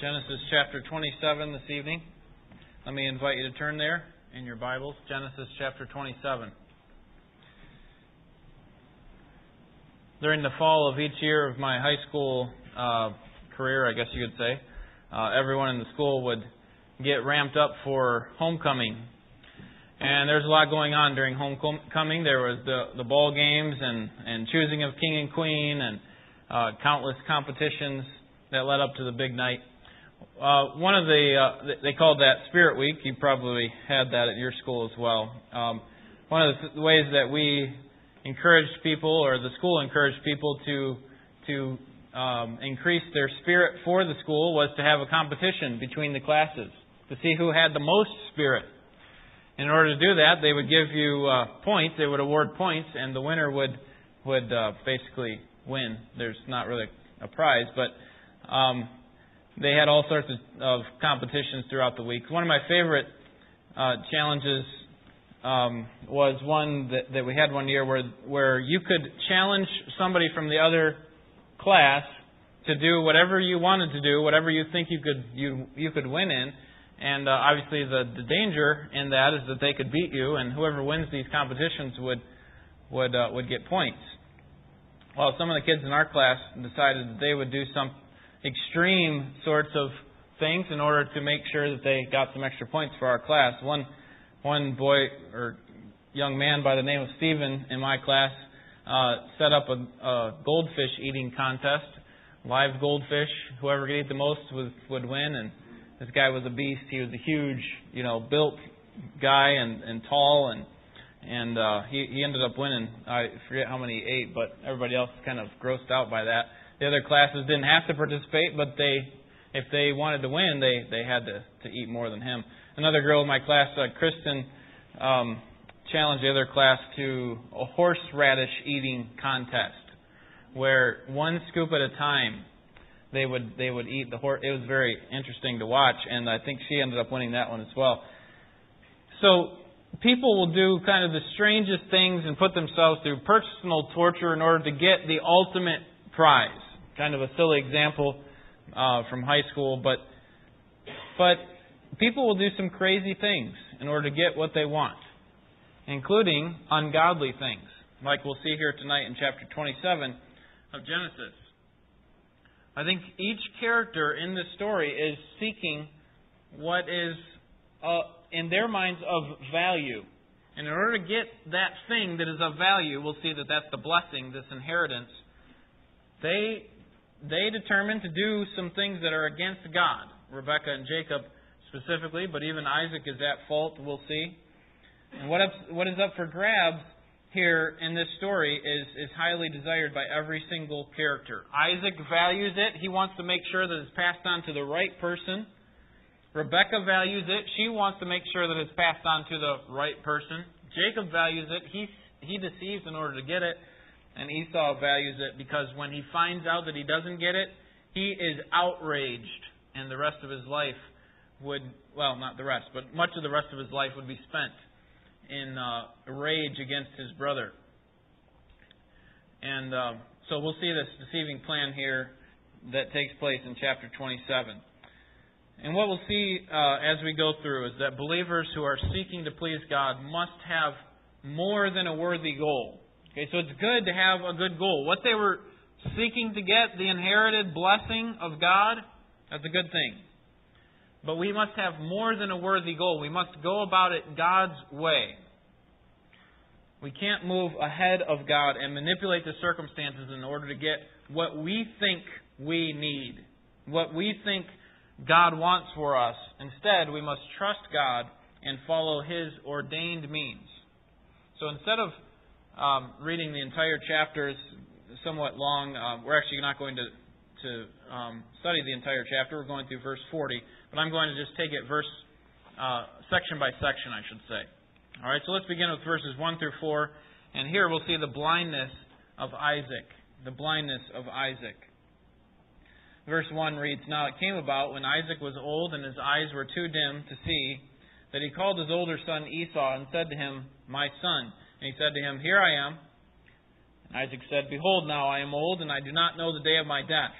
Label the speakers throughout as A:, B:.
A: Genesis chapter 27 this evening. Let me invite you to turn there in your Bibles. Genesis chapter 27. During the fall of each year of my high school uh, career, I guess you could say, uh, everyone in the school would get ramped up for homecoming. And there's a lot going on during homecoming. There was the the ball games and and choosing of king and queen and uh, countless competitions that led up to the big night. Uh, one of the uh, they called that Spirit Week. You probably had that at your school as well. Um, one of the ways that we encouraged people, or the school encouraged people to to um, increase their spirit for the school, was to have a competition between the classes to see who had the most spirit. In order to do that, they would give you uh, points. They would award points, and the winner would would uh, basically win. There's not really a prize, but um, they had all sorts of, of, competitions throughout the week. One of my favorite uh, challenges um, was one that, that we had one year where where you could challenge somebody from the other class to do whatever you wanted to do, whatever you think you could you you could win in. And uh, obviously, the, the danger in that is that they could beat you, and whoever wins these competitions would would uh, would get points. Well, some of the kids in our class decided that they would do some extreme sorts of things in order to make sure that they got some extra points for our class. One one boy or young man by the name of Stephen in my class uh, set up a, a goldfish eating contest, live goldfish. Whoever could eat the most was, would win. And this guy was a beast. He was a huge, you know, built guy and, and tall and and uh, he he ended up winning. I forget how many he ate, but everybody else kind of grossed out by that. The other classes didn't have to participate, but they if they wanted to win, they they had to to eat more than him. Another girl in my class, uh, Kristen, um, challenged the other class to a horseradish eating contest, where one scoop at a time they would they would eat the horse. It was very interesting to watch, and I think she ended up winning that one as well. So people will do kind of the strangest things and put themselves through personal torture in order to get the ultimate prize. Kind of a silly example uh, from high school, but but people will do some crazy things in order to get what they want, including ungodly things, like we'll see here tonight in chapter 27 of Genesis. I think each character in this story is seeking what is uh, in their minds of value. And in order to get that thing that is of value, we'll see that that's the blessing, this inheritance. They they determine to do some things that are against God. Rebecca and Jacob specifically, but even Isaac is at fault, we'll see. And what, up, what is up for grabs here in this story is, is highly desired by every single character. Isaac values it. He wants to make sure that it's passed on to the right person. Rebecca values it. She wants to make sure that it's passed on to the right person. Jacob values it. He, he deceives in order to get it. And Esau values it because when he finds out that he doesn't get it, he is outraged. And the rest of his life would, well, not the rest, but much of the rest of his life would be spent in uh, rage against his brother. And uh, so we'll see this deceiving plan here that takes place in chapter 27. And what we'll see uh, as we go through is that believers who are seeking to please God must have more than a worthy goal. Okay, so it's good to have a good goal. What they were seeking to get, the inherited blessing of God, that's a good thing. But we must have more than a worthy goal. We must go about it God's way. We can't move ahead of God and manipulate the circumstances in order to get what we think we need, what we think God wants for us. Instead, we must trust God and follow His ordained means. So instead of um, reading the entire chapter, it's somewhat long. Uh, we're actually not going to, to um, study the entire chapter. We're going through verse 40, but I'm going to just take it verse uh, section by section, I should say. All right, so let's begin with verses 1 through 4. And here we'll see the blindness of Isaac. The blindness of Isaac. Verse 1 reads Now it came about when Isaac was old and his eyes were too dim to see that he called his older son Esau and said to him, My son. And he said to him, Here I am. And Isaac said, Behold, now I am old, and I do not know the day of my death.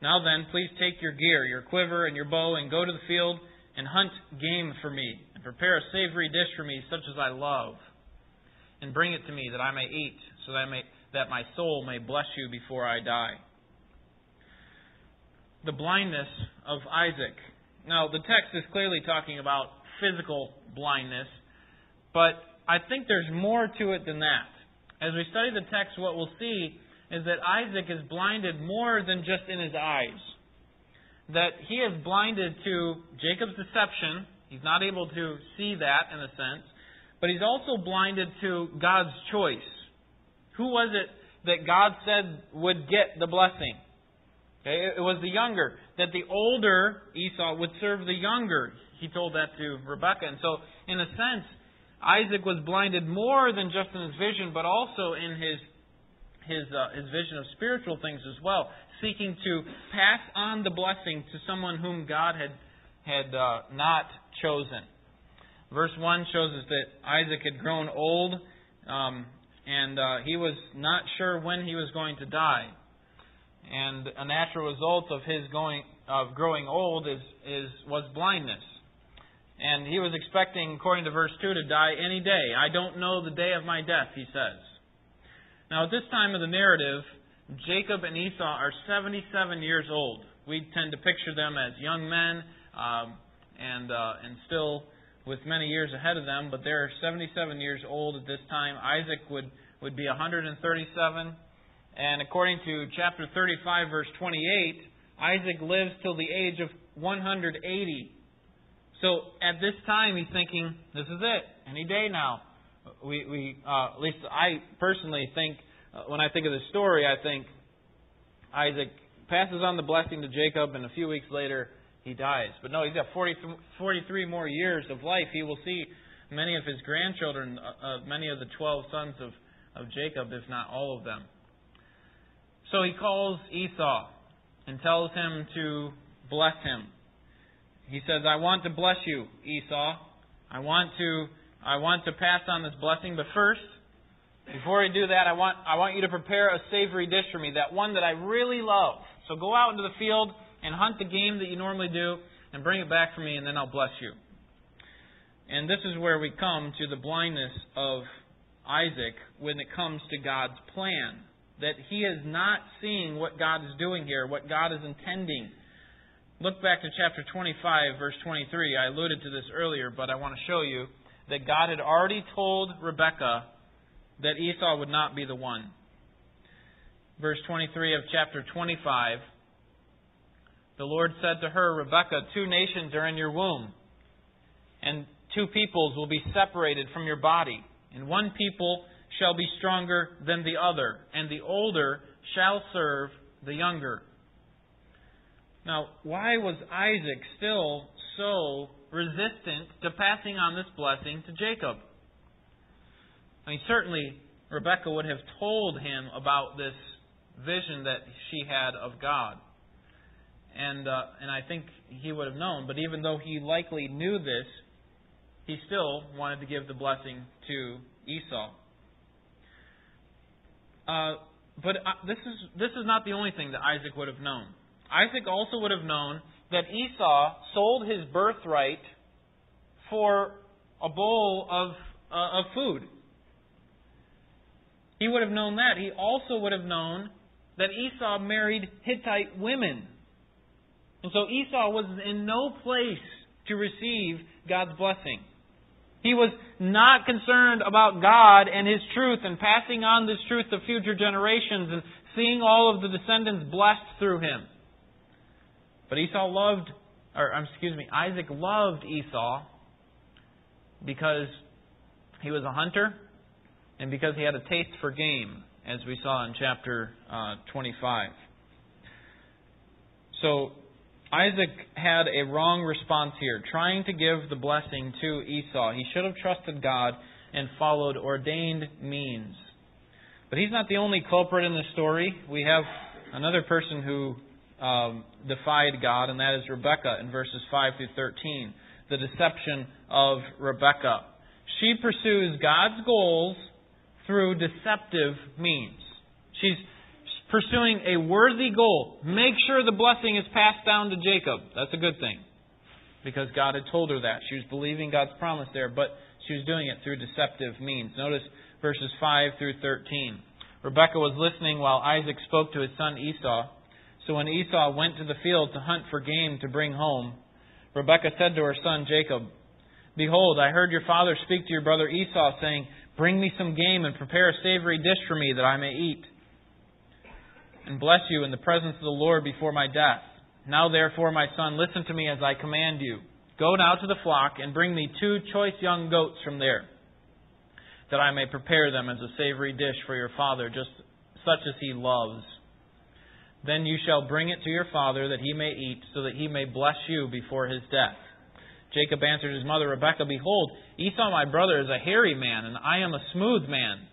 A: Now then, please take your gear, your quiver, and your bow, and go to the field and hunt game for me, and prepare a savory dish for me, such as I love, and bring it to me, that I may eat, so that, I may, that my soul may bless you before I die. The blindness of Isaac. Now, the text is clearly talking about physical blindness, but I think there's more to it than that. As we study the text, what we'll see is that Isaac is blinded more than just in his eyes. That he is blinded to Jacob's deception. He's not able to see that in a sense. But he's also blinded to God's choice. Who was it that God said would get the blessing? Okay, it was the younger. That the older Esau would serve the younger. He told that to Rebekah. And so, in a sense, Isaac was blinded more than just in his vision, but also in his his, uh, his vision of spiritual things as well, seeking to pass on the blessing to someone whom God had, had uh, not chosen. Verse 1 shows us that Isaac had grown old, um, and uh, he was not sure when he was going to die. And a natural result of his going of growing old is, is was blindness. And he was expecting, according to verse 2, to die any day. I don't know the day of my death, he says. Now, at this time of the narrative, Jacob and Esau are 77 years old. We tend to picture them as young men um, and, uh, and still with many years ahead of them, but they're 77 years old at this time. Isaac would, would be 137. And according to chapter 35, verse 28, Isaac lives till the age of 180. So at this time, he's thinking, this is it. Any day now we, we uh, at least I personally think, uh, when I think of the story, I think Isaac passes on the blessing to Jacob, and a few weeks later he dies. But no, he's got 40, 43 more years of life. He will see many of his grandchildren, uh, uh, many of the 12 sons of, of Jacob, if not all of them. So he calls Esau and tells him to bless him. He says, I want to bless you, Esau. I want to I want to pass on this blessing, but first, before I do that, I want, I want you to prepare a savory dish for me, that one that I really love. So go out into the field and hunt the game that you normally do and bring it back for me, and then I'll bless you. And this is where we come to the blindness of Isaac when it comes to God's plan. That he is not seeing what God is doing here, what God is intending. Look back to chapter 25, verse 23. I alluded to this earlier, but I want to show you that God had already told Rebekah that Esau would not be the one. Verse 23 of chapter 25 The Lord said to her, Rebekah, two nations are in your womb, and two peoples will be separated from your body, and one people shall be stronger than the other, and the older shall serve the younger. Now, why was Isaac still so resistant to passing on this blessing to Jacob. I mean, certainly Rebecca would have told him about this vision that she had of God. And, uh, and I think he would have known. But even though he likely knew this, he still wanted to give the blessing to Esau. Uh, but uh, this is this is not the only thing that Isaac would have known. Isaac also would have known that Esau sold his birthright for a bowl of, uh, of food. He would have known that. He also would have known that Esau married Hittite women. And so Esau was in no place to receive God's blessing. He was not concerned about God and His truth and passing on this truth to future generations and seeing all of the descendants blessed through him. But Esau loved, or um, excuse me, Isaac loved Esau because he was a hunter and because he had a taste for game, as we saw in chapter uh, 25. So Isaac had a wrong response here, trying to give the blessing to Esau. He should have trusted God and followed ordained means. But he's not the only culprit in the story. We have another person who um, defied God, and that is Rebecca in verses 5 through 13. The deception of Rebecca. She pursues God's goals through deceptive means. She's pursuing a worthy goal. Make sure the blessing is passed down to Jacob. That's a good thing. Because God had told her that. She was believing God's promise there, but she was doing it through deceptive means. Notice verses 5 through 13. Rebekah was listening while Isaac spoke to his son Esau. So when Esau went to the field to hunt for game to bring home, Rebekah said to her son Jacob, Behold, I heard your father speak to your brother Esau, saying, Bring me some game and prepare a savory dish for me that I may eat, and bless you in the presence of the Lord before my death. Now therefore, my son, listen to me as I command you. Go now to the flock and bring me two choice young goats from there, that I may prepare them as a savory dish for your father, just such as he loves. Then you shall bring it to your father that he may eat, so that he may bless you before his death. Jacob answered his mother Rebekah, Behold, Esau my brother is a hairy man, and I am a smooth man.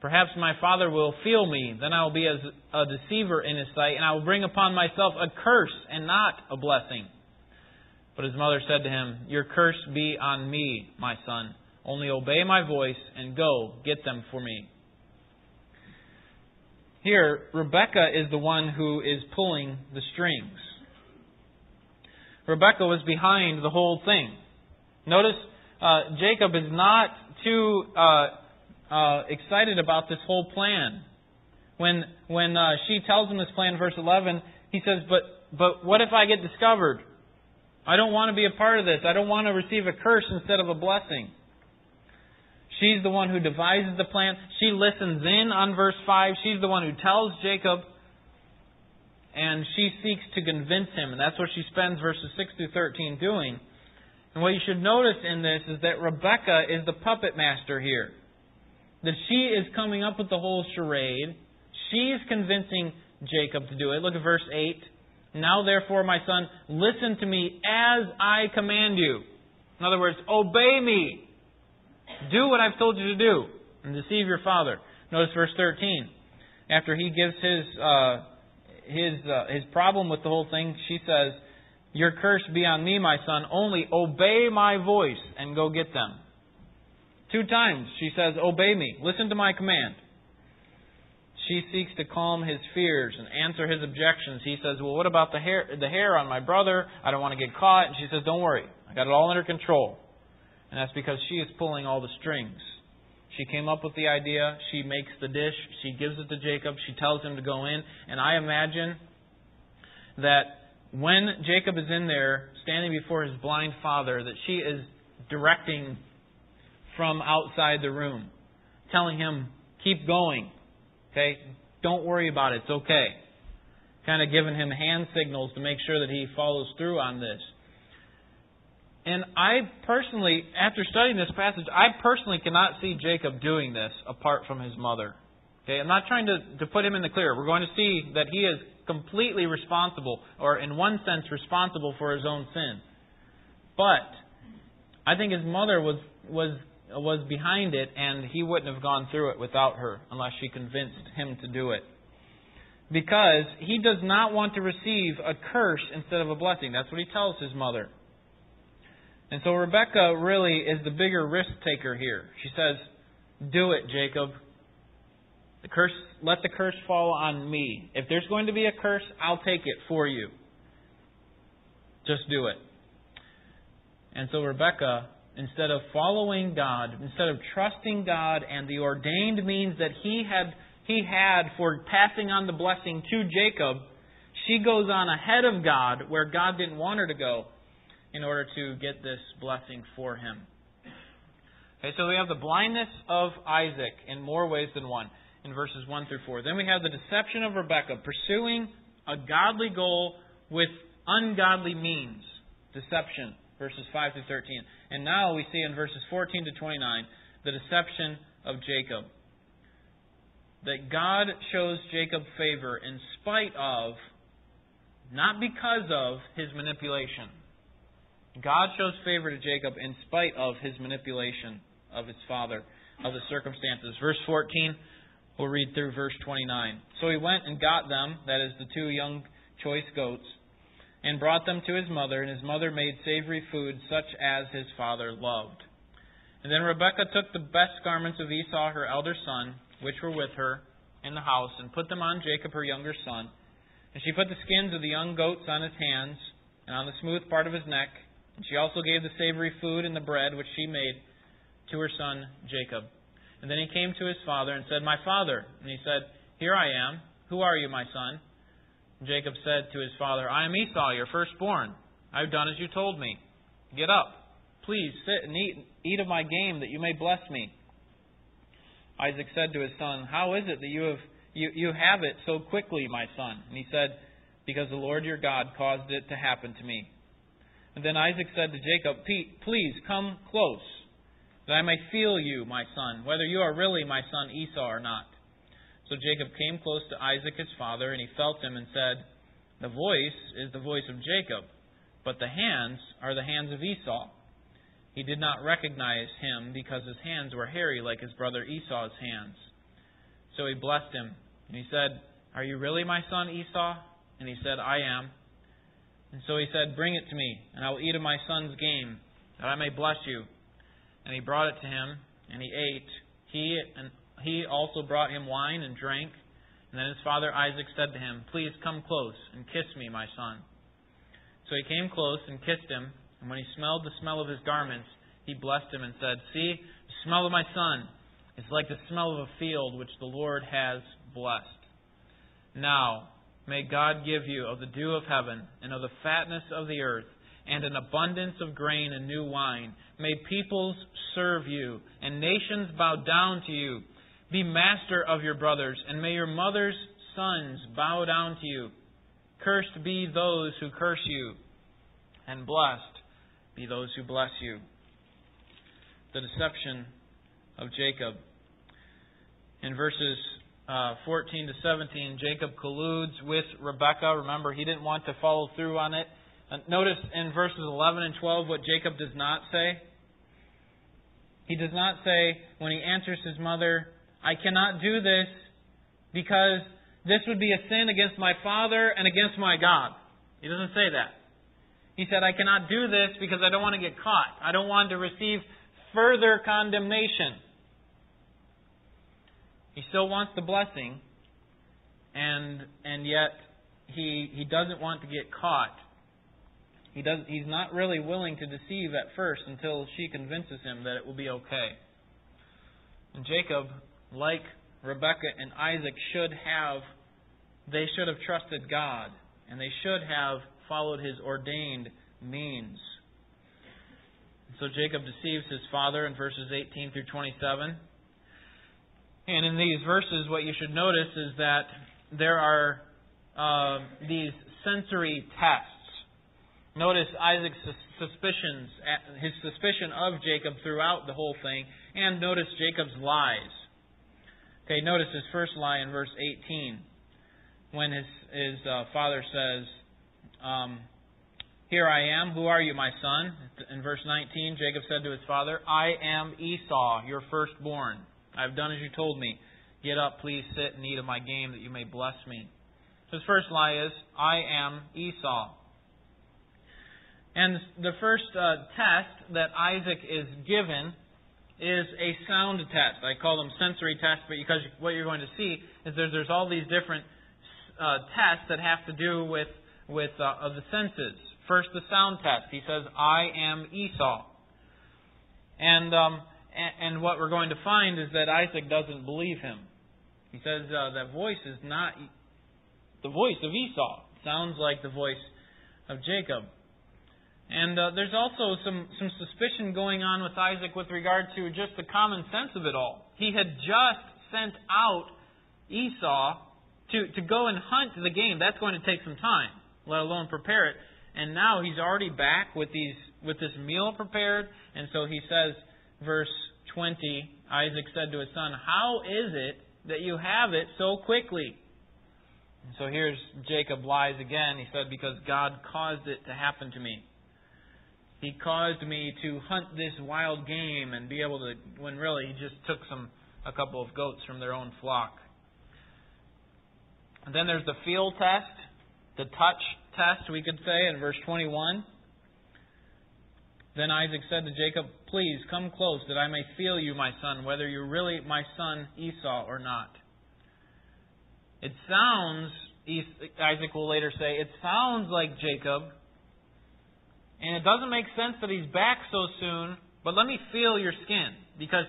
A: Perhaps my father will feel me, then I will be as a deceiver in his sight, and I will bring upon myself a curse and not a blessing. But his mother said to him, Your curse be on me, my son. Only obey my voice and go, get them for me. Here, Rebecca is the one who is pulling the strings. Rebecca was behind the whole thing. Notice uh, Jacob is not too uh, uh, excited about this whole plan. When when uh, she tells him this plan, verse 11, he says, "But but what if I get discovered? I don't want to be a part of this. I don't want to receive a curse instead of a blessing." She's the one who devises the plan. She listens in on verse 5. She's the one who tells Jacob. And she seeks to convince him. And that's what she spends verses 6 through 13 doing. And what you should notice in this is that Rebecca is the puppet master here. That she is coming up with the whole charade. She's convincing Jacob to do it. Look at verse 8. Now, therefore, my son, listen to me as I command you. In other words, obey me. Do what I've told you to do and deceive your father. Notice verse 13. After he gives his uh, his uh, his problem with the whole thing, she says, "Your curse be on me, my son. Only obey my voice and go get them." Two times she says, "Obey me. Listen to my command." She seeks to calm his fears and answer his objections. He says, "Well, what about the hair the hair on my brother? I don't want to get caught." And she says, "Don't worry. I got it all under control." And that's because she is pulling all the strings. She came up with the idea. She makes the dish. She gives it to Jacob. She tells him to go in. And I imagine that when Jacob is in there, standing before his blind father, that she is directing from outside the room, telling him, keep going. Okay? Don't worry about it. It's okay. Kind of giving him hand signals to make sure that he follows through on this. And I personally, after studying this passage, I personally cannot see Jacob doing this apart from his mother. Okay, I'm not trying to, to put him in the clear. We're going to see that he is completely responsible, or in one sense, responsible for his own sin. But I think his mother was was was behind it, and he wouldn't have gone through it without her unless she convinced him to do it. Because he does not want to receive a curse instead of a blessing. That's what he tells his mother. And so Rebecca really is the bigger risk taker here. She says, Do it, Jacob. The curse, let the curse fall on me. If there's going to be a curse, I'll take it for you. Just do it. And so Rebecca, instead of following God, instead of trusting God and the ordained means that he had he had for passing on the blessing to Jacob, she goes on ahead of God where God didn't want her to go in order to get this blessing for him. Okay, so we have the blindness of Isaac in more ways than one in verses 1 through 4. Then we have the deception of Rebekah, pursuing a godly goal with ungodly means. Deception, verses 5 through 13. And now we see in verses 14 to 29 the deception of Jacob. That God shows Jacob favor in spite of, not because of, his manipulation. God shows favor to Jacob in spite of his manipulation of his father, of the circumstances. Verse 14, we'll read through verse 29. So he went and got them, that is, the two young choice goats, and brought them to his mother, and his mother made savory food such as his father loved. And then Rebekah took the best garments of Esau, her elder son, which were with her, in the house and put them on Jacob, her younger son. And she put the skins of the young goats on his hands and on the smooth part of his neck. And she also gave the savory food and the bread which she made to her son Jacob. And then he came to his father and said, My father. And he said, Here I am. Who are you, my son? And Jacob said to his father, I am Esau, your firstborn. I have done as you told me. Get up. Please sit and eat, eat of my game, that you may bless me. Isaac said to his son, How is it that you have you, you have it so quickly, my son? And he said, Because the Lord your God caused it to happen to me. And then Isaac said to Jacob, Please come close, that I may feel you, my son, whether you are really my son Esau or not. So Jacob came close to Isaac his father, and he felt him and said, The voice is the voice of Jacob, but the hands are the hands of Esau. He did not recognize him because his hands were hairy like his brother Esau's hands. So he blessed him, and he said, Are you really my son Esau? And he said, I am. And so he said, Bring it to me, and I will eat of my son's game, that I may bless you. And he brought it to him, and he ate. He and he also brought him wine and drank. And then his father Isaac said to him, Please come close and kiss me, my son. So he came close and kissed him. And when he smelled the smell of his garments, he blessed him and said, See, the smell of my son is like the smell of a field which the Lord has blessed. Now, may God give you of the dew of heaven and of the fatness of the earth and an abundance of grain and new wine. May peoples serve you and nations bow down to you. Be master of your brothers, and may your mother's sons bow down to you. Cursed be those who curse you, and blessed be those who bless you. The deception of Jacob. In verses uh, 14 to 17, Jacob colludes with Rebekah. Remember, he didn't want to follow through on it. Uh, notice in verses 11 and 12 what Jacob does not say. He does not say, when he answers his mother, I cannot do this because this would be a sin against my father and against my God. He doesn't say that. He said, I cannot do this because I don't want to get caught. I don't want to receive further condemnation. He still wants the blessing, and and yet he he doesn't want to get caught. He does he's not really willing to deceive at first until she convinces him that it will be okay. And Jacob, like Rebekah and Isaac should have they should have trusted God and they should have followed his ordained means. So Jacob deceives his father in verses 18 through 27. And in these verses, what you should notice is that there are uh, these sensory tests. Notice Isaac's suspicions, his suspicion of Jacob throughout the whole thing, and notice Jacob's lies. Okay, notice his first lie in verse 18 when his, his uh, father says, um, Here I am, who are you, my son? In verse 19, Jacob said to his father, I am Esau, your firstborn. I have done as you told me. Get up, please sit and eat of my game that you may bless me. His first lie is, I am Esau. And the first uh, test that Isaac is given is a sound test. I call them sensory tests, but because what you're going to see is there's, there's all these different uh, tests that have to do with with uh, the senses. First, the sound test. He says, "I am Esau," and um, and, what we're going to find is that Isaac doesn't believe him. He says uh, that voice is not the voice of Esau. It sounds like the voice of Jacob. And uh, there's also some, some suspicion going on with Isaac with regard to just the common sense of it all. He had just sent out Esau to, to go and hunt the game. That's going to take some time, let alone prepare it. And now he's already back with these with this meal prepared. And so he says, verse 20, Isaac said to his son, How is it that you have it so quickly? And so here's Jacob lies again. He said, Because God caused it to happen to me. He caused me to hunt this wild game and be able to, when really he just took some, a couple of goats from their own flock. And then there's the feel test, the touch test, we could say, in verse 21. Then Isaac said to Jacob, Please come close, that I may feel you, my son, whether you're really my son Esau or not. It sounds, Isaac will later say, it sounds like Jacob. And it doesn't make sense that he's back so soon, but let me feel your skin. Because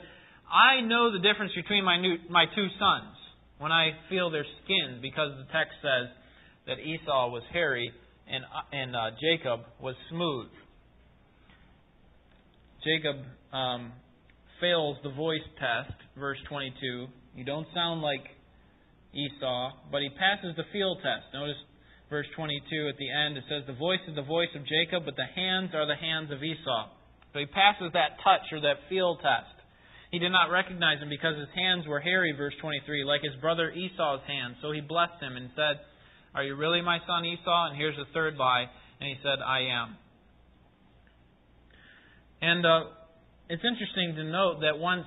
A: I know the difference between my, new, my two sons when I feel their skin, because the text says that Esau was hairy and, and uh, Jacob was smooth. Jacob um, fails the voice test, verse 22. You don't sound like Esau, but he passes the feel test. Notice verse 22 at the end, it says, The voice is the voice of Jacob, but the hands are the hands of Esau. So he passes that touch or that feel test. He did not recognize him because his hands were hairy, verse 23, like his brother Esau's hands. So he blessed him and said, Are you really my son Esau? And here's the third lie. And he said, I am. And uh, it's interesting to note that once,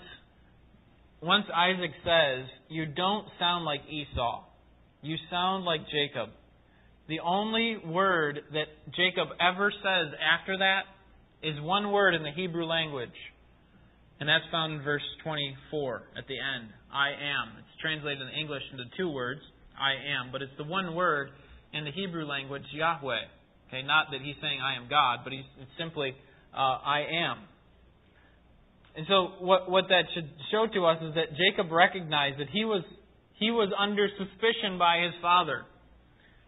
A: once Isaac says, You don't sound like Esau, you sound like Jacob. The only word that Jacob ever says after that is one word in the Hebrew language. And that's found in verse 24 at the end. I am. It's translated in English into two words, I am, but it's the one word in the Hebrew language, Yahweh. Okay, not that he's saying I am God, but he's simply uh, I am. And so what what that should show to us is that Jacob recognized that he was he was under suspicion by his father.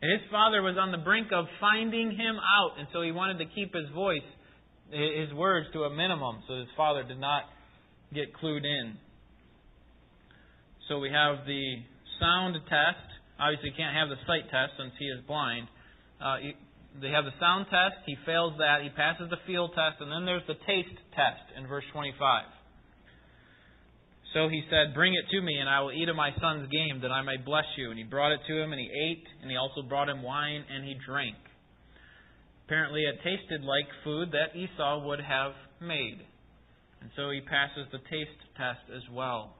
A: And his father was on the brink of finding him out, and so he wanted to keep his voice, his words to a minimum, so his father did not get clued in. So we have the sound test. Obviously, can't have the sight test since he is blind. Uh, they have the sound test. He fails that. He passes the field test. And then there's the taste test in verse 25. So he said, Bring it to me, and I will eat of my son's game, that I may bless you. And he brought it to him, and he ate, and he also brought him wine, and he drank. Apparently, it tasted like food that Esau would have made. And so he passes the taste test as well.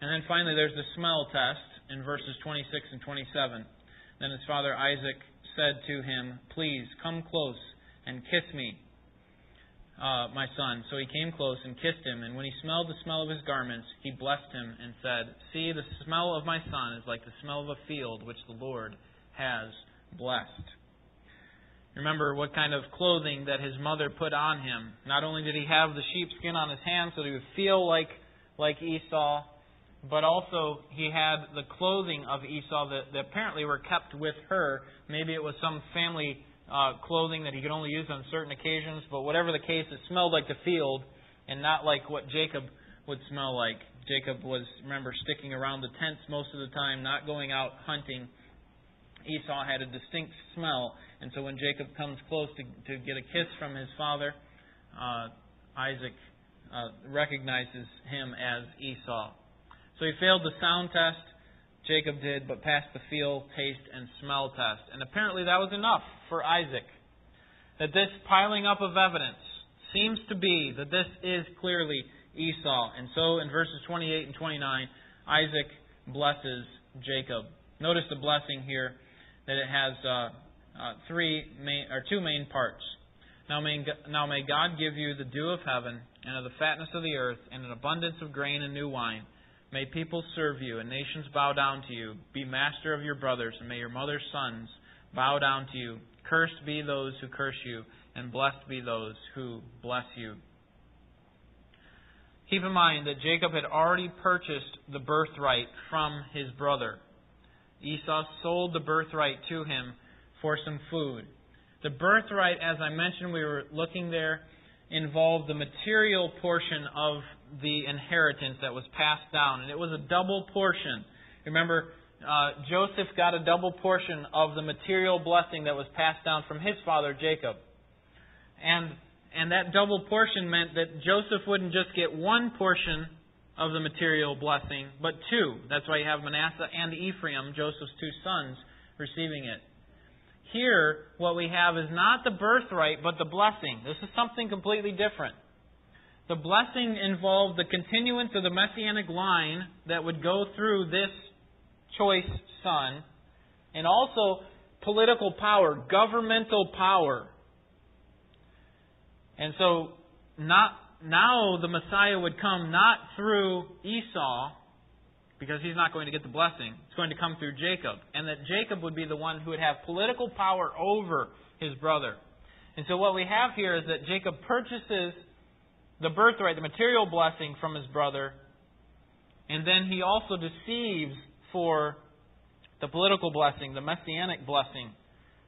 A: And then finally, there's the smell test in verses 26 and 27. Then his father Isaac said to him, Please come close and kiss me, uh, my son. So he came close and kissed him. And when he smelled the smell of his garments, he blessed him and said, See, the smell of my son is like the smell of a field which the Lord has blessed. Remember what kind of clothing that his mother put on him. Not only did he have the sheepskin on his hands so that he would feel like, like Esau, but also he had the clothing of Esau that, that apparently were kept with her. Maybe it was some family uh, clothing that he could only use on certain occasions, but whatever the case, it smelled like the field and not like what Jacob would smell like. Jacob was, remember, sticking around the tents most of the time, not going out hunting. Esau had a distinct smell, and so when Jacob comes close to, to get a kiss from his father, uh, Isaac uh, recognizes him as Esau. So he failed the sound test, Jacob did, but passed the feel, taste, and smell test. And apparently that was enough for Isaac. That this piling up of evidence seems to be that this is clearly Esau. And so in verses 28 and 29, Isaac blesses Jacob. Notice the blessing here that it has uh, uh, three main, or two main parts. Now may, now may God give you the dew of heaven and of the fatness of the earth and an abundance of grain and new wine. May people serve you and nations bow down to you. Be master of your brothers and may your mother's sons bow down to you. Cursed be those who curse you and blessed be those who bless you. Keep in mind that Jacob had already purchased the birthright from his brother. Esau sold the birthright to him for some food. The birthright, as I mentioned, we were looking there, involved the material portion of the inheritance that was passed down, and it was a double portion. Remember, uh, Joseph got a double portion of the material blessing that was passed down from his father Jacob. And and that double portion meant that Joseph wouldn't just get one portion of the material blessing, but two. That's why you have Manasseh and Ephraim, Joseph's two sons, receiving it. Here, what we have is not the birthright, but the blessing. This is something completely different. The blessing involved the continuance of the messianic line that would go through this choice son, and also political power, governmental power. And so, not now the Messiah would come not through Esau, because he's not going to get the blessing. It's going to come through Jacob. And that Jacob would be the one who would have political power over his brother. And so what we have here is that Jacob purchases the birthright, the material blessing from his brother, and then he also deceives for the political blessing, the messianic blessing,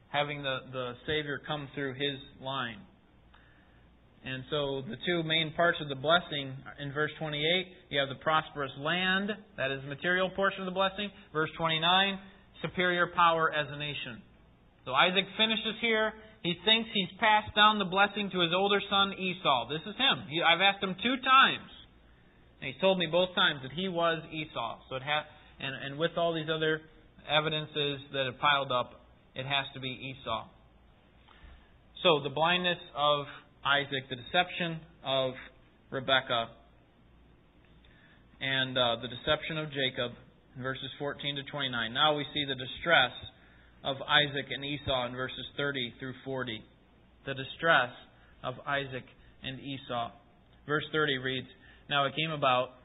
A: having the, the Savior come through his line. And so the two main parts of the blessing in verse 28, you have the prosperous land, that is the material portion of the blessing. Verse 29, superior power as a nation. So Isaac finishes here. He thinks he's passed down the blessing to his older son Esau. This is him. He, I've asked him two times. And he's told me both times that he was Esau. So it ha- and, and with all these other evidences that have piled up, it has to be Esau. So the blindness of Isaac, the deception of Rebekah, and uh, the deception of Jacob verses 14 to 29. Now we see the distress of Isaac and Esau in verses 30 through 40. The distress of Isaac and Esau. Verse 30 reads Now it came about,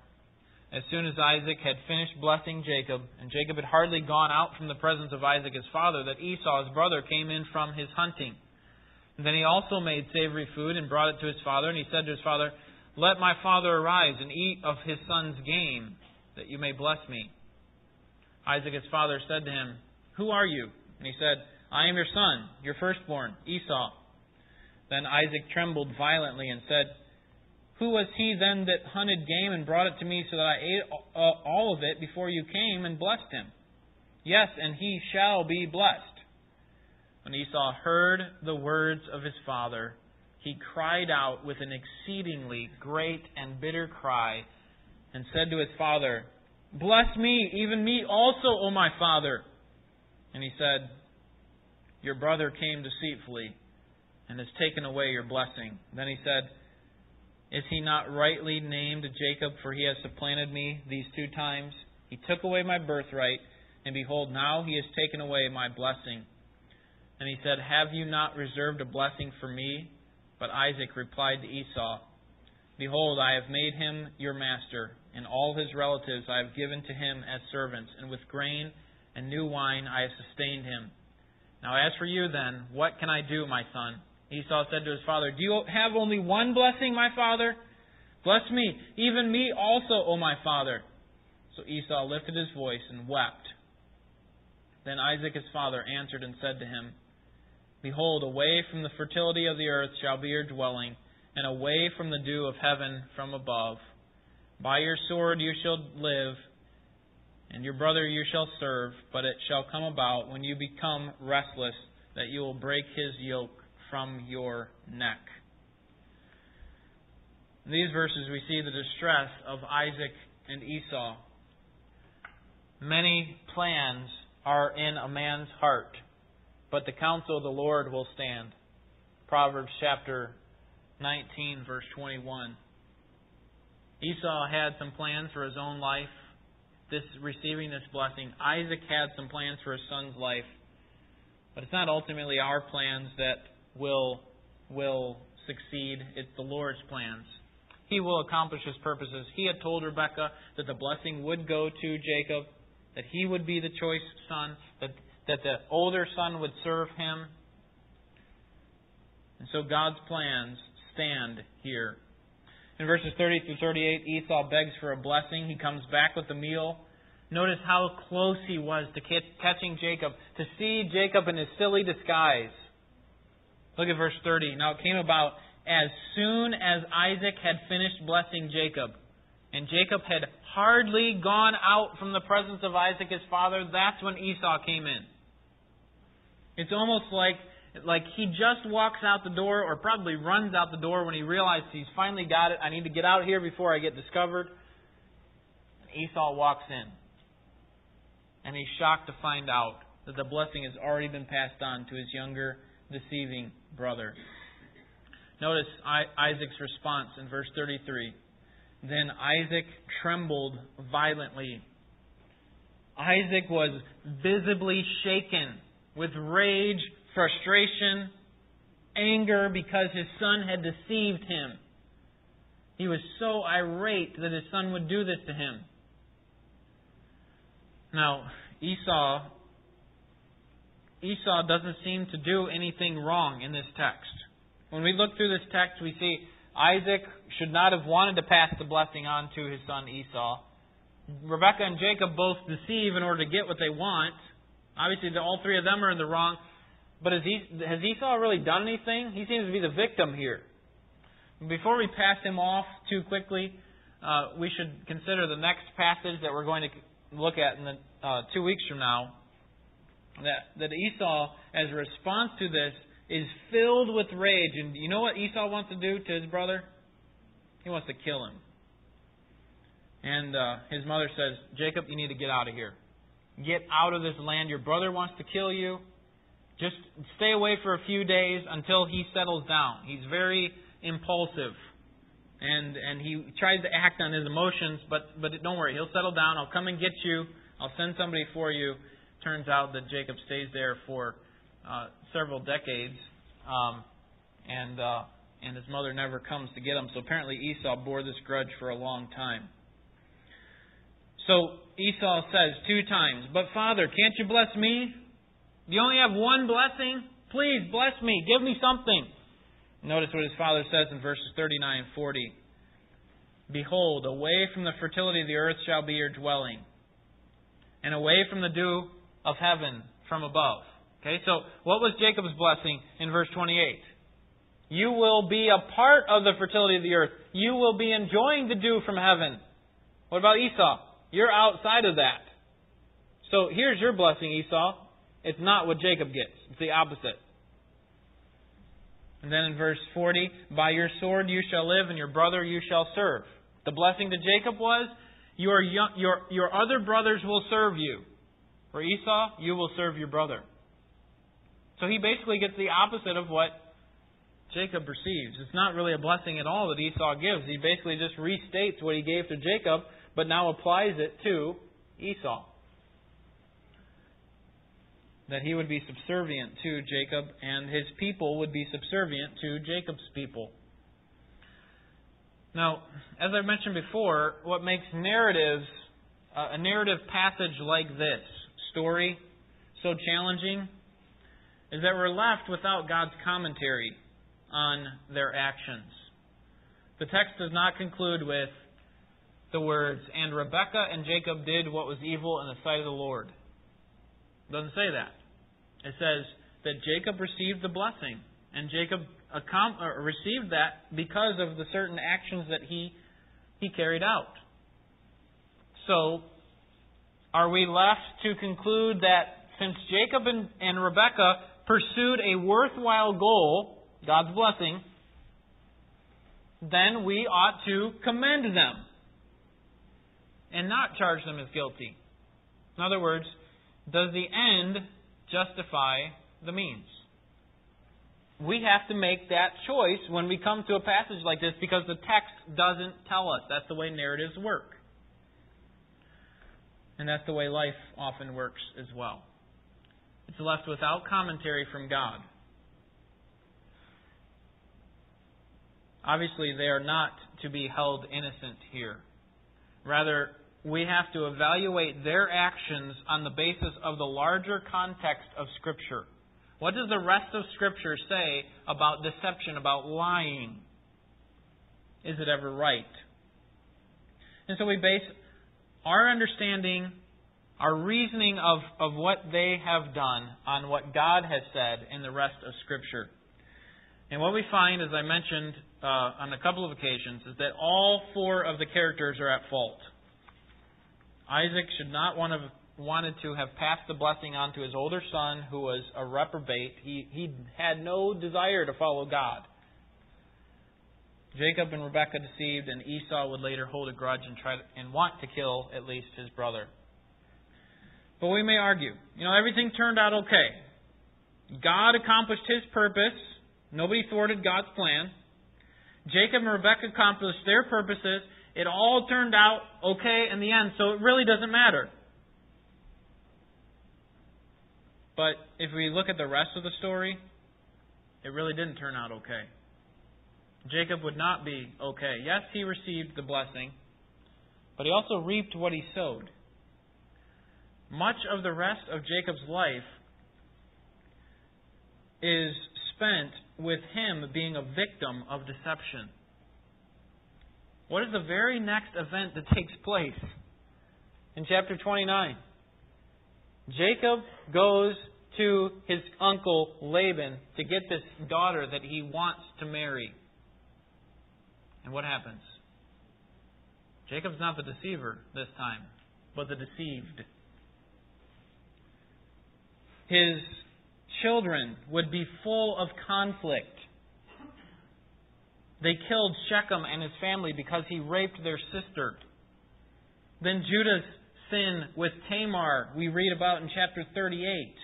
A: as soon as Isaac had finished blessing Jacob, and Jacob had hardly gone out from the presence of Isaac his father, that Esau his brother came in from his hunting. And Then he also made savory food and brought it to his father, and he said to his father, Let my father arise and eat of his son's game, that you may bless me. Isaac his father said to him, Who are you? And he said, I am your son, your firstborn, Esau. Then Isaac trembled violently and said, Who was he then that hunted game and brought it to me so that I ate uh, all of it before you came and blessed him? Yes, and he shall be blessed. When Esau heard the words of his father, he cried out with an exceedingly great and bitter cry, and said to his father, Bless me, even me also, O my father. And he said, Your brother came deceitfully and has taken away your blessing. Then he said, Is he not rightly named Jacob, for he has supplanted me these two times? He took away my birthright, and behold, now he has taken away my blessing. And he said, Have you not reserved a blessing for me? But Isaac replied to Esau, Behold, I have made him your master, and all his relatives I have given to him as servants, and with grain and new wine I have sustained him. Now as for you then, what can I do, my son? Esau said to his father, Do you have only one blessing, my father? Bless me, even me also, O my father. So Esau lifted his voice and wept. Then Isaac his father answered and said to him, Behold, away from the fertility of the earth shall be your dwelling, and away from the dew of heaven from above. By your sword you shall live, and your brother you shall serve, but it shall come about when you become restless that you will break his yoke from your neck. In these verses, we see the distress of Isaac and Esau. Many plans are in a man's heart but the counsel of the Lord will stand. Proverbs chapter 19, verse 21. Esau had some plans for his own life, this receiving this blessing. Isaac had some plans for his son's life. But it's not ultimately our plans that will will succeed. It's the Lord's plans. He will accomplish his purposes. He had told Rebekah that the blessing would go to Jacob, that he would be the choice son, that that the older son would serve him. And so God's plans stand here. In verses 30 through 38, Esau begs for a blessing. He comes back with the meal. Notice how close he was to catching Jacob, to see Jacob in his silly disguise. Look at verse 30. Now it came about as soon as Isaac had finished blessing Jacob, and Jacob had hardly gone out from the presence of Isaac his father, that's when Esau came in. It's almost like like he just walks out the door or probably runs out the door when he realizes he's finally got it. I need to get out of here before I get discovered. Esau walks in. And he's shocked to find out that the blessing has already been passed on to his younger, deceiving brother. Notice Isaac's response in verse 33. Then Isaac trembled violently. Isaac was visibly shaken with rage, frustration, anger because his son had deceived him. He was so irate that his son would do this to him. Now, Esau Esau doesn't seem to do anything wrong in this text. When we look through this text, we see Isaac should not have wanted to pass the blessing on to his son Esau. Rebekah and Jacob both deceive in order to get what they want. Obviously, all three of them are in the wrong. But has Esau really done anything? He seems to be the victim here. Before we pass him off too quickly, uh, we should consider the next passage that we're going to look at in the, uh, two weeks from now. That, that Esau, as a response to this, is filled with rage. And you know what Esau wants to do to his brother? He wants to kill him. And uh, his mother says, Jacob, you need to get out of here. Get out of this land. Your brother wants to kill you. Just stay away for a few days until he settles down. He's very impulsive. And and he tries to act on his emotions, but but don't worry, he'll settle down. I'll come and get you. I'll send somebody for you. Turns out that Jacob stays there for uh, several decades, um, and uh, and his mother never comes to get him. So apparently Esau bore this grudge for a long time. So Esau says two times, But Father, can't you bless me? You only have one blessing? Please bless me. Give me something. Notice what his father says in verses 39 and 40. Behold, away from the fertility of the earth shall be your dwelling, and away from the dew of heaven from above. Okay, so what was Jacob's blessing in verse 28? You will be a part of the fertility of the earth. You will be enjoying the dew from heaven. What about Esau? You're outside of that. So here's your blessing, Esau. It's not what Jacob gets, it's the opposite. And then in verse 40, by your sword you shall live, and your brother you shall serve. The blessing to Jacob was, your, your, your other brothers will serve you. For Esau, you will serve your brother. So he basically gets the opposite of what Jacob receives. It's not really a blessing at all that Esau gives. He basically just restates what he gave to Jacob, but now applies it to Esau. That he would be subservient to Jacob, and his people would be subservient to Jacob's people. Now, as I mentioned before, what makes narratives, uh, a narrative passage like this, story, so challenging, is that we're left without God's commentary on their actions. The text does not conclude with, the words, And Rebekah and Jacob did what was evil in the sight of the Lord. It doesn't say that. It says that Jacob received the blessing, and Jacob uh, received that because of the certain actions that he, he carried out. So, are we left to conclude that since Jacob and, and Rebekah pursued a worthwhile goal, God's blessing, then we ought to commend them and not charge them as guilty. In other words, does the end justify the means? We have to make that choice when we come to a passage like this because the text doesn't tell us. That's the way narratives work. And that's the way life often works as well. It's left without commentary from God. Obviously, they are not to be held innocent here. Rather, we have to evaluate their actions on the basis of the larger context of Scripture. What does the rest of Scripture say about deception, about lying? Is it ever right? And so we base our understanding, our reasoning of, of what they have done on what God has said in the rest of Scripture. And what we find, as I mentioned uh, on a couple of occasions, is that all four of the characters are at fault. Isaac should not want to wanted to have passed the blessing on to his older son, who was a reprobate. He, he had no desire to follow God. Jacob and Rebekah deceived, and Esau would later hold a grudge and try to, and want to kill at least his brother. But we may argue, you know, everything turned out okay. God accomplished His purpose. Nobody thwarted God's plan. Jacob and Rebekah accomplished their purposes. It all turned out okay in the end, so it really doesn't matter. But if we look at the rest of the story, it really didn't turn out okay. Jacob would not be okay. Yes, he received the blessing, but he also reaped what he sowed. much of the rest of Jacob's life is spent with him being a victim of deception. What is the very next event that takes place? In chapter 29, Jacob goes to his uncle Laban to get this daughter that he wants to marry. And what happens? Jacob's not the deceiver this time, but the deceived. His children would be full of conflict. They killed Shechem and his family because he raped their sister. Then Judah's sin with Tamar, we read about in chapter 38.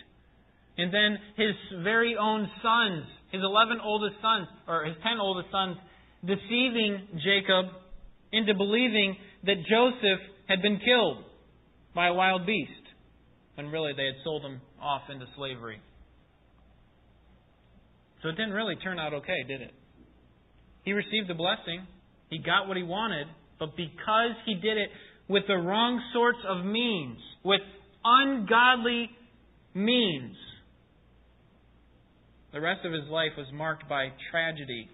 A: And then his very own sons, his 11 oldest sons, or his 10 oldest sons, deceiving Jacob into believing that Joseph had been killed by a wild beast, when really they had sold him off into slavery. So it didn't really turn out okay, did it? He received the blessing, he got what he wanted, but because he did it with the wrong sorts of means, with ungodly means, the rest of his life was marked by tragedy.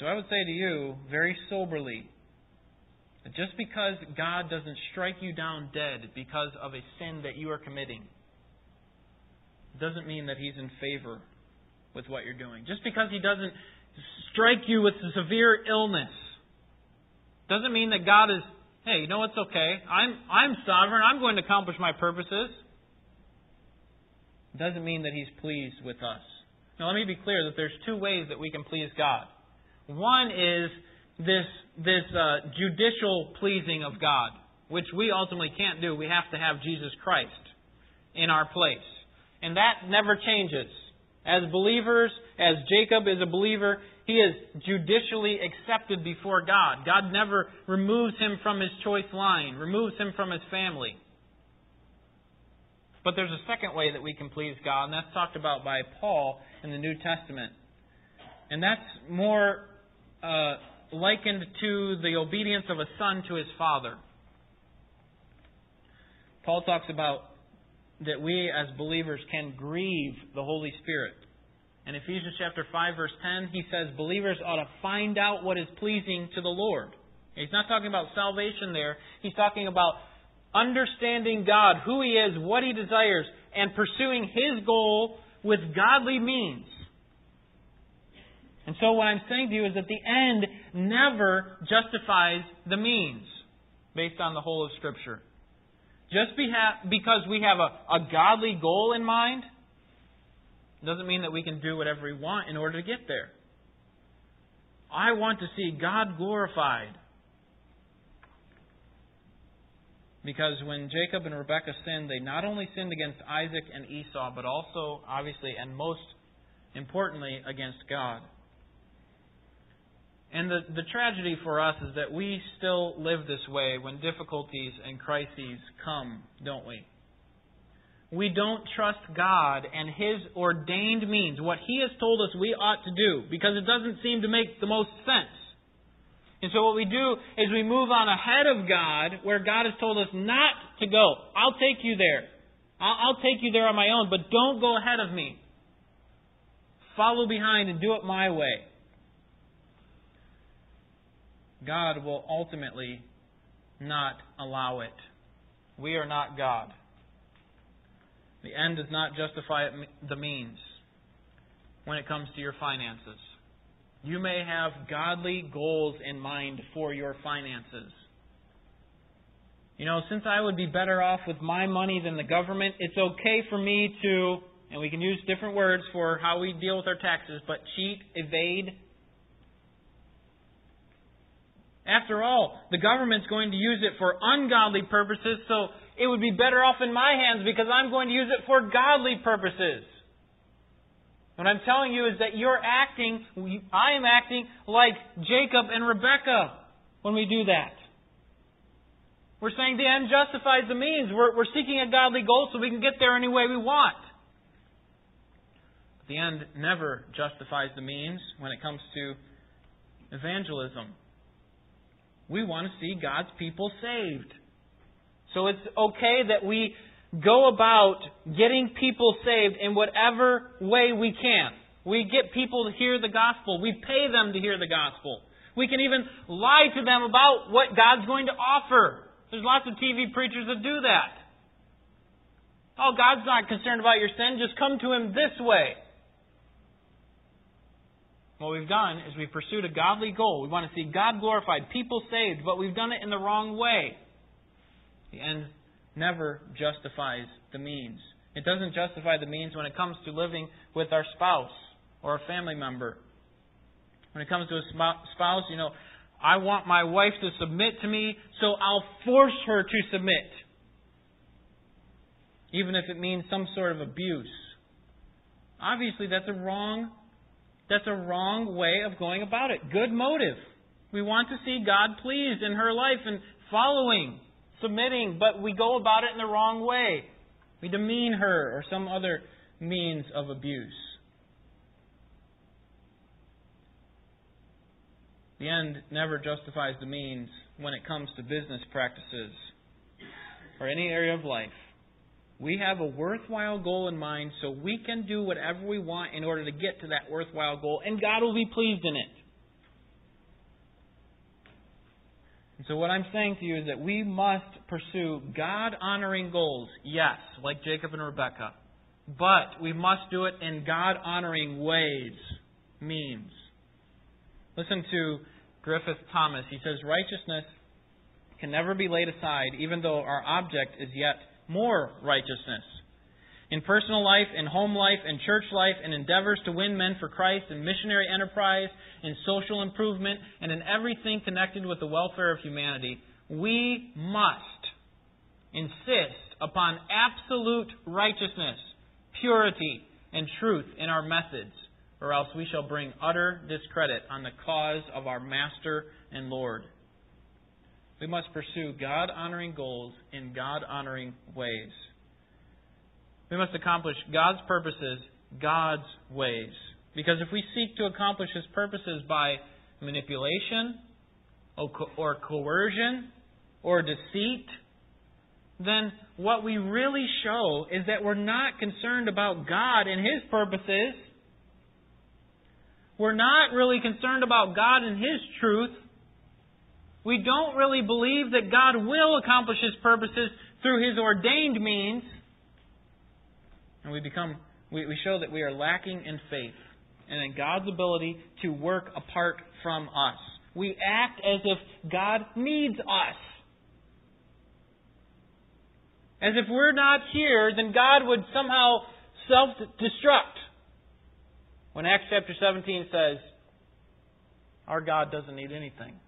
A: So I would say to you, very soberly, that just because God doesn't strike you down dead because of a sin that you are committing, doesn't mean that He's in favor with what you're doing. Just because He doesn't strike you with severe illness, doesn't mean that God is, hey, you know what's okay? I'm, I'm sovereign. I'm going to accomplish my purposes. Doesn't mean that He's pleased with us. Now, let me be clear that there's two ways that we can please God. One is this, this uh, judicial pleasing of God, which we ultimately can't do. We have to have Jesus Christ in our place. And that never changes. As believers, as Jacob is a believer, he is judicially accepted before God. God never removes him from his choice line, removes him from his family. But there's a second way that we can please God, and that's talked about by Paul in the New Testament. And that's more uh, likened to the obedience of a son to his father. Paul talks about that we as believers can grieve the Holy Spirit. In Ephesians chapter 5 verse 10, he says believers ought to find out what is pleasing to the Lord. He's not talking about salvation there. He's talking about understanding God, who he is, what he desires, and pursuing his goal with godly means. And so what I'm saying to you is that the end never justifies the means based on the whole of Scripture. Just because we have a, a godly goal in mind doesn't mean that we can do whatever we want in order to get there. I want to see God glorified. Because when Jacob and Rebekah sinned, they not only sinned against Isaac and Esau, but also, obviously, and most importantly, against God. And the, the tragedy for us is that we still live this way when difficulties and crises come, don't we? We don't trust God and His ordained means, what He has told us we ought to do, because it doesn't seem to make the most sense. And so what we do is we move on ahead of God where God has told us not to go. I'll take you there. I'll, I'll take you there on my own, but don't go ahead of me. Follow behind and do it my way. God will ultimately not allow it. We are not God. The end does not justify the means when it comes to your finances. You may have godly goals in mind for your finances. You know, since I would be better off with my money than the government, it's okay for me to, and we can use different words for how we deal with our taxes, but cheat, evade, after all, the government's going to use it for ungodly purposes, so it would be better off in my hands because I'm going to use it for godly purposes. What I'm telling you is that you're acting, I am acting like Jacob and Rebekah when we do that. We're saying the end justifies the means. We're, we're seeking a godly goal so we can get there any way we want. But the end never justifies the means when it comes to evangelism. We want to see God's people saved. So it's okay that we go about getting people saved in whatever way we can. We get people to hear the gospel. We pay them to hear the gospel. We can even lie to them about what God's going to offer. There's lots of TV preachers that do that. Oh, God's not concerned about your sin. Just come to Him this way. What we've done is we've pursued a godly goal. We want to see God glorified, people saved, but we've done it in the wrong way. The end never justifies the means. It doesn't justify the means when it comes to living with our spouse or a family member. When it comes to a spouse, you know, I want my wife to submit to me, so I'll force her to submit. Even if it means some sort of abuse. Obviously, that's a wrong that's a wrong way of going about it. Good motive. We want to see God pleased in her life and following, submitting, but we go about it in the wrong way. We demean her or some other means of abuse. The end never justifies the means when it comes to business practices or any area of life. We have a worthwhile goal in mind, so we can do whatever we want in order to get to that worthwhile goal, and God will be pleased in it. And so, what I'm saying to you is that we must pursue God honoring goals, yes, like Jacob and Rebekah, but we must do it in God honoring ways, means. Listen to Griffith Thomas. He says, Righteousness can never be laid aside, even though our object is yet more righteousness. In personal life, in home life, in church life, in endeavors to win men for Christ, in missionary enterprise, in social improvement, and in everything connected with the welfare of humanity, we must insist upon absolute righteousness, purity, and truth in our methods, or else we shall bring utter discredit on the cause of our Master and Lord. We must pursue God honoring goals in God honoring ways. We must accomplish God's purposes God's ways. Because if we seek to accomplish His purposes by manipulation or coercion or deceit, then what we really show is that we're not concerned about God and His purposes. We're not really concerned about God and His truth we don't really believe that God will accomplish His purposes through His ordained means. And we become, we, we show that we are lacking in faith and in God's ability to work apart from us. We act as if God needs us. As if we're not here, then God would somehow self destruct. When Acts chapter 17 says, Our God doesn't need anything.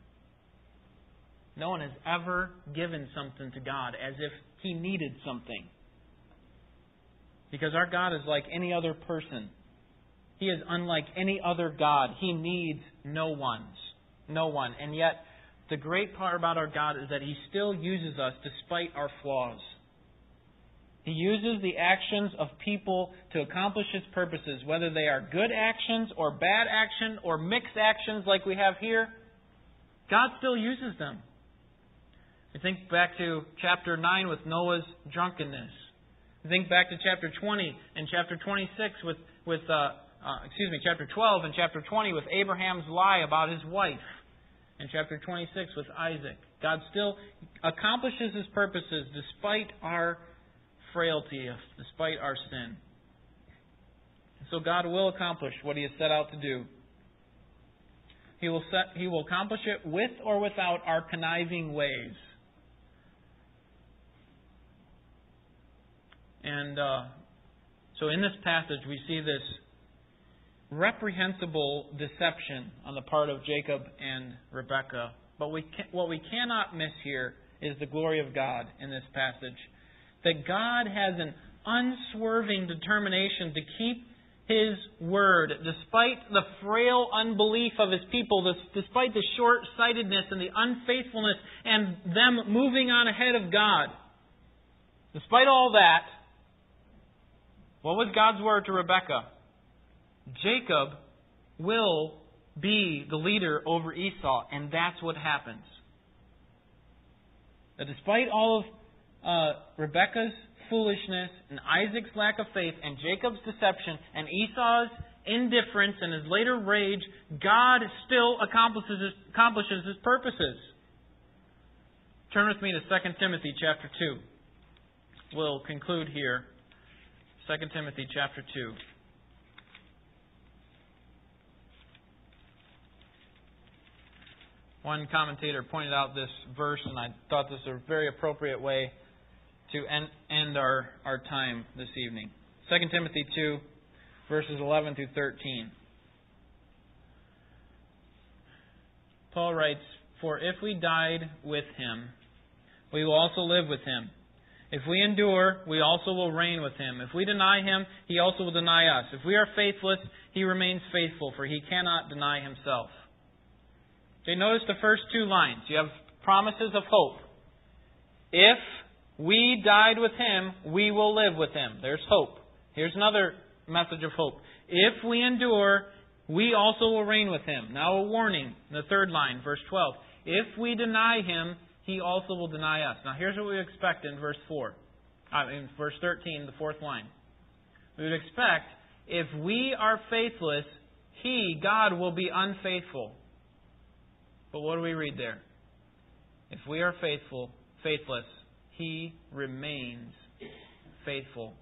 A: No one has ever given something to God as if he needed something. Because our God is like any other person. He is unlike any other God. He needs no one's. No one. And yet, the great part about our God is that He still uses us despite our flaws. He uses the actions of people to accomplish His purposes, whether they are good actions or bad action or mixed actions like we have here. God still uses them. You think back to chapter 9 with Noah's drunkenness. You think back to chapter 20 and chapter 26 with, with uh, uh, excuse me, chapter 12 and chapter 20 with Abraham's lie about his wife. And chapter 26 with Isaac. God still accomplishes his purposes despite our frailty, despite our sin. So God will accomplish what he has set out to do. He will, set, he will accomplish it with or without our conniving ways. And uh, so in this passage, we see this reprehensible deception on the part of Jacob and Rebekah. But we can, what we cannot miss here is the glory of God in this passage. That God has an unswerving determination to keep His word, despite the frail unbelief of His people, despite the short sightedness and the unfaithfulness and them moving on ahead of God. Despite all that, what was God's word to Rebekah? Jacob will be the leader over Esau, and that's what happens. That despite all of uh, Rebekah's foolishness and Isaac's lack of faith and Jacob's deception and Esau's indifference and his later rage, God still accomplishes his, accomplishes his purposes. Turn with me to 2 Timothy chapter 2. We'll conclude here. 2 Timothy chapter 2. One commentator pointed out this verse, and I thought this was a very appropriate way to end, end our, our time this evening. 2 Timothy 2, verses 11 through 13. Paul writes, For if we died with him, we will also live with him. If we endure, we also will reign with him. If we deny him, he also will deny us. If we are faithless, he remains faithful, for he cannot deny himself. Okay, notice the first two lines. You have promises of hope. If we died with him, we will live with him. There's hope. Here's another message of hope. If we endure, we also will reign with him. Now, a warning, the third line, verse 12. If we deny him, he also will deny us. Now, here's what we expect in verse 4. Uh, in verse 13, the fourth line. We would expect if we are faithless, he, God, will be unfaithful. But what do we read there? If we are faithful, faithless, he remains faithful.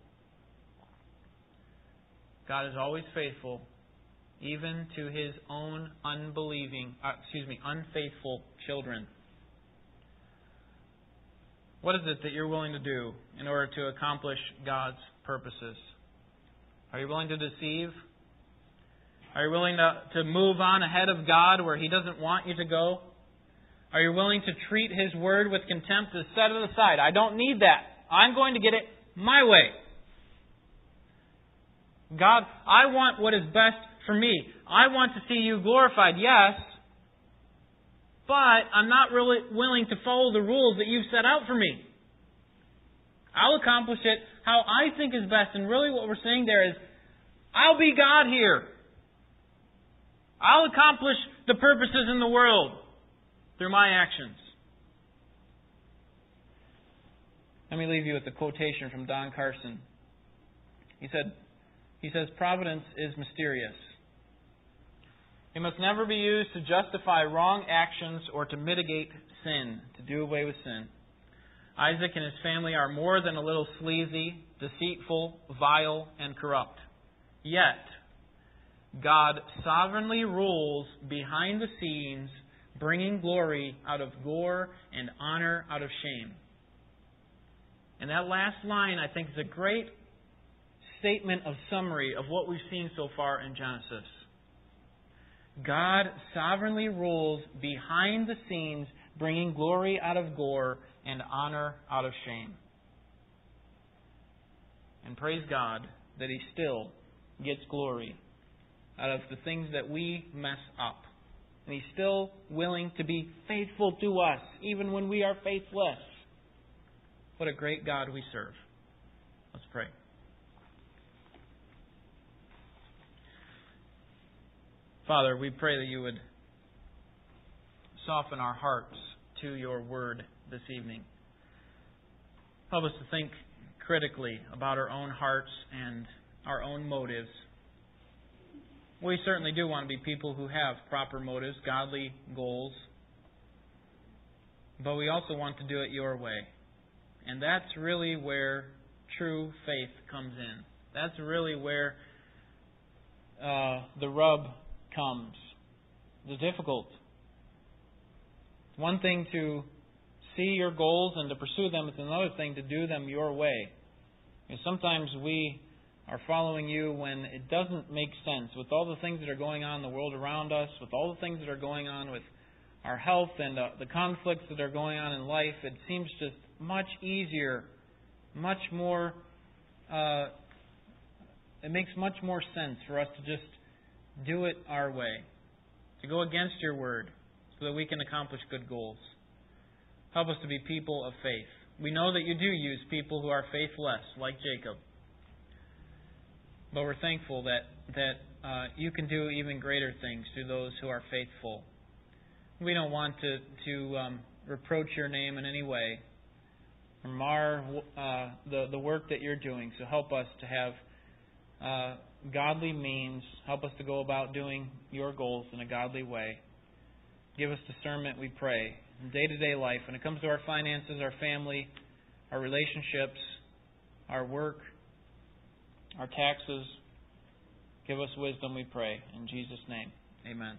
A: God is always faithful, even to his own unbelieving, uh, excuse me, unfaithful children. What is it that you're willing to do in order to accomplish God's purposes? Are you willing to deceive? Are you willing to, to move on ahead of God where He doesn't want you to go? Are you willing to treat His word with contempt to set it aside? I don't need that. I'm going to get it my way. God, I want what is best for me. I want to see you glorified, yes, but I'm not really willing to follow the rules that you've set out for me. I'll accomplish it how I think is best. And really, what we're saying there is, I'll be God here. I'll accomplish the purposes in the world through my actions. Let me leave you with a quotation from Don Carson. He said, he says, Providence is mysterious. It must never be used to justify wrong actions or to mitigate sin, to do away with sin. Isaac and his family are more than a little sleazy, deceitful, vile, and corrupt. Yet, God sovereignly rules behind the scenes, bringing glory out of gore and honor out of shame. And that last line, I think, is a great statement of summary of what we've seen so far in Genesis. God sovereignly rules behind the scenes, bringing glory out of gore and honor out of shame. And praise God that He still gets glory out of the things that we mess up. And He's still willing to be faithful to us, even when we are faithless. What a great God we serve. Let's pray. Father, we pray that you would soften our hearts to your word this evening. Help us to think critically about our own hearts and our own motives. We certainly do want to be people who have proper motives, godly goals, but we also want to do it your way. And that's really where true faith comes in. That's really where uh, the rub comes. It's difficult. It's one thing to see your goals and to pursue them, it's another thing to do them your way. And sometimes we are following you when it doesn't make sense with all the things that are going on in the world around us, with all the things that are going on with our health and uh, the conflicts that are going on in life. It seems just much easier, much more. Uh, it makes much more sense for us to just do it our way, to go against your word, so that we can accomplish good goals. Help us to be people of faith. We know that you do use people who are faithless, like Jacob. But we're thankful that, that uh, you can do even greater things to those who are faithful. We don't want to, to um, reproach your name in any way, or mar uh, the the work that you're doing. So help us to have uh, godly means. Help us to go about doing your goals in a godly way. Give us discernment, we pray, in day to day life. When it comes to our finances, our family, our relationships, our work, our taxes, give us wisdom, we pray. In Jesus' name, amen.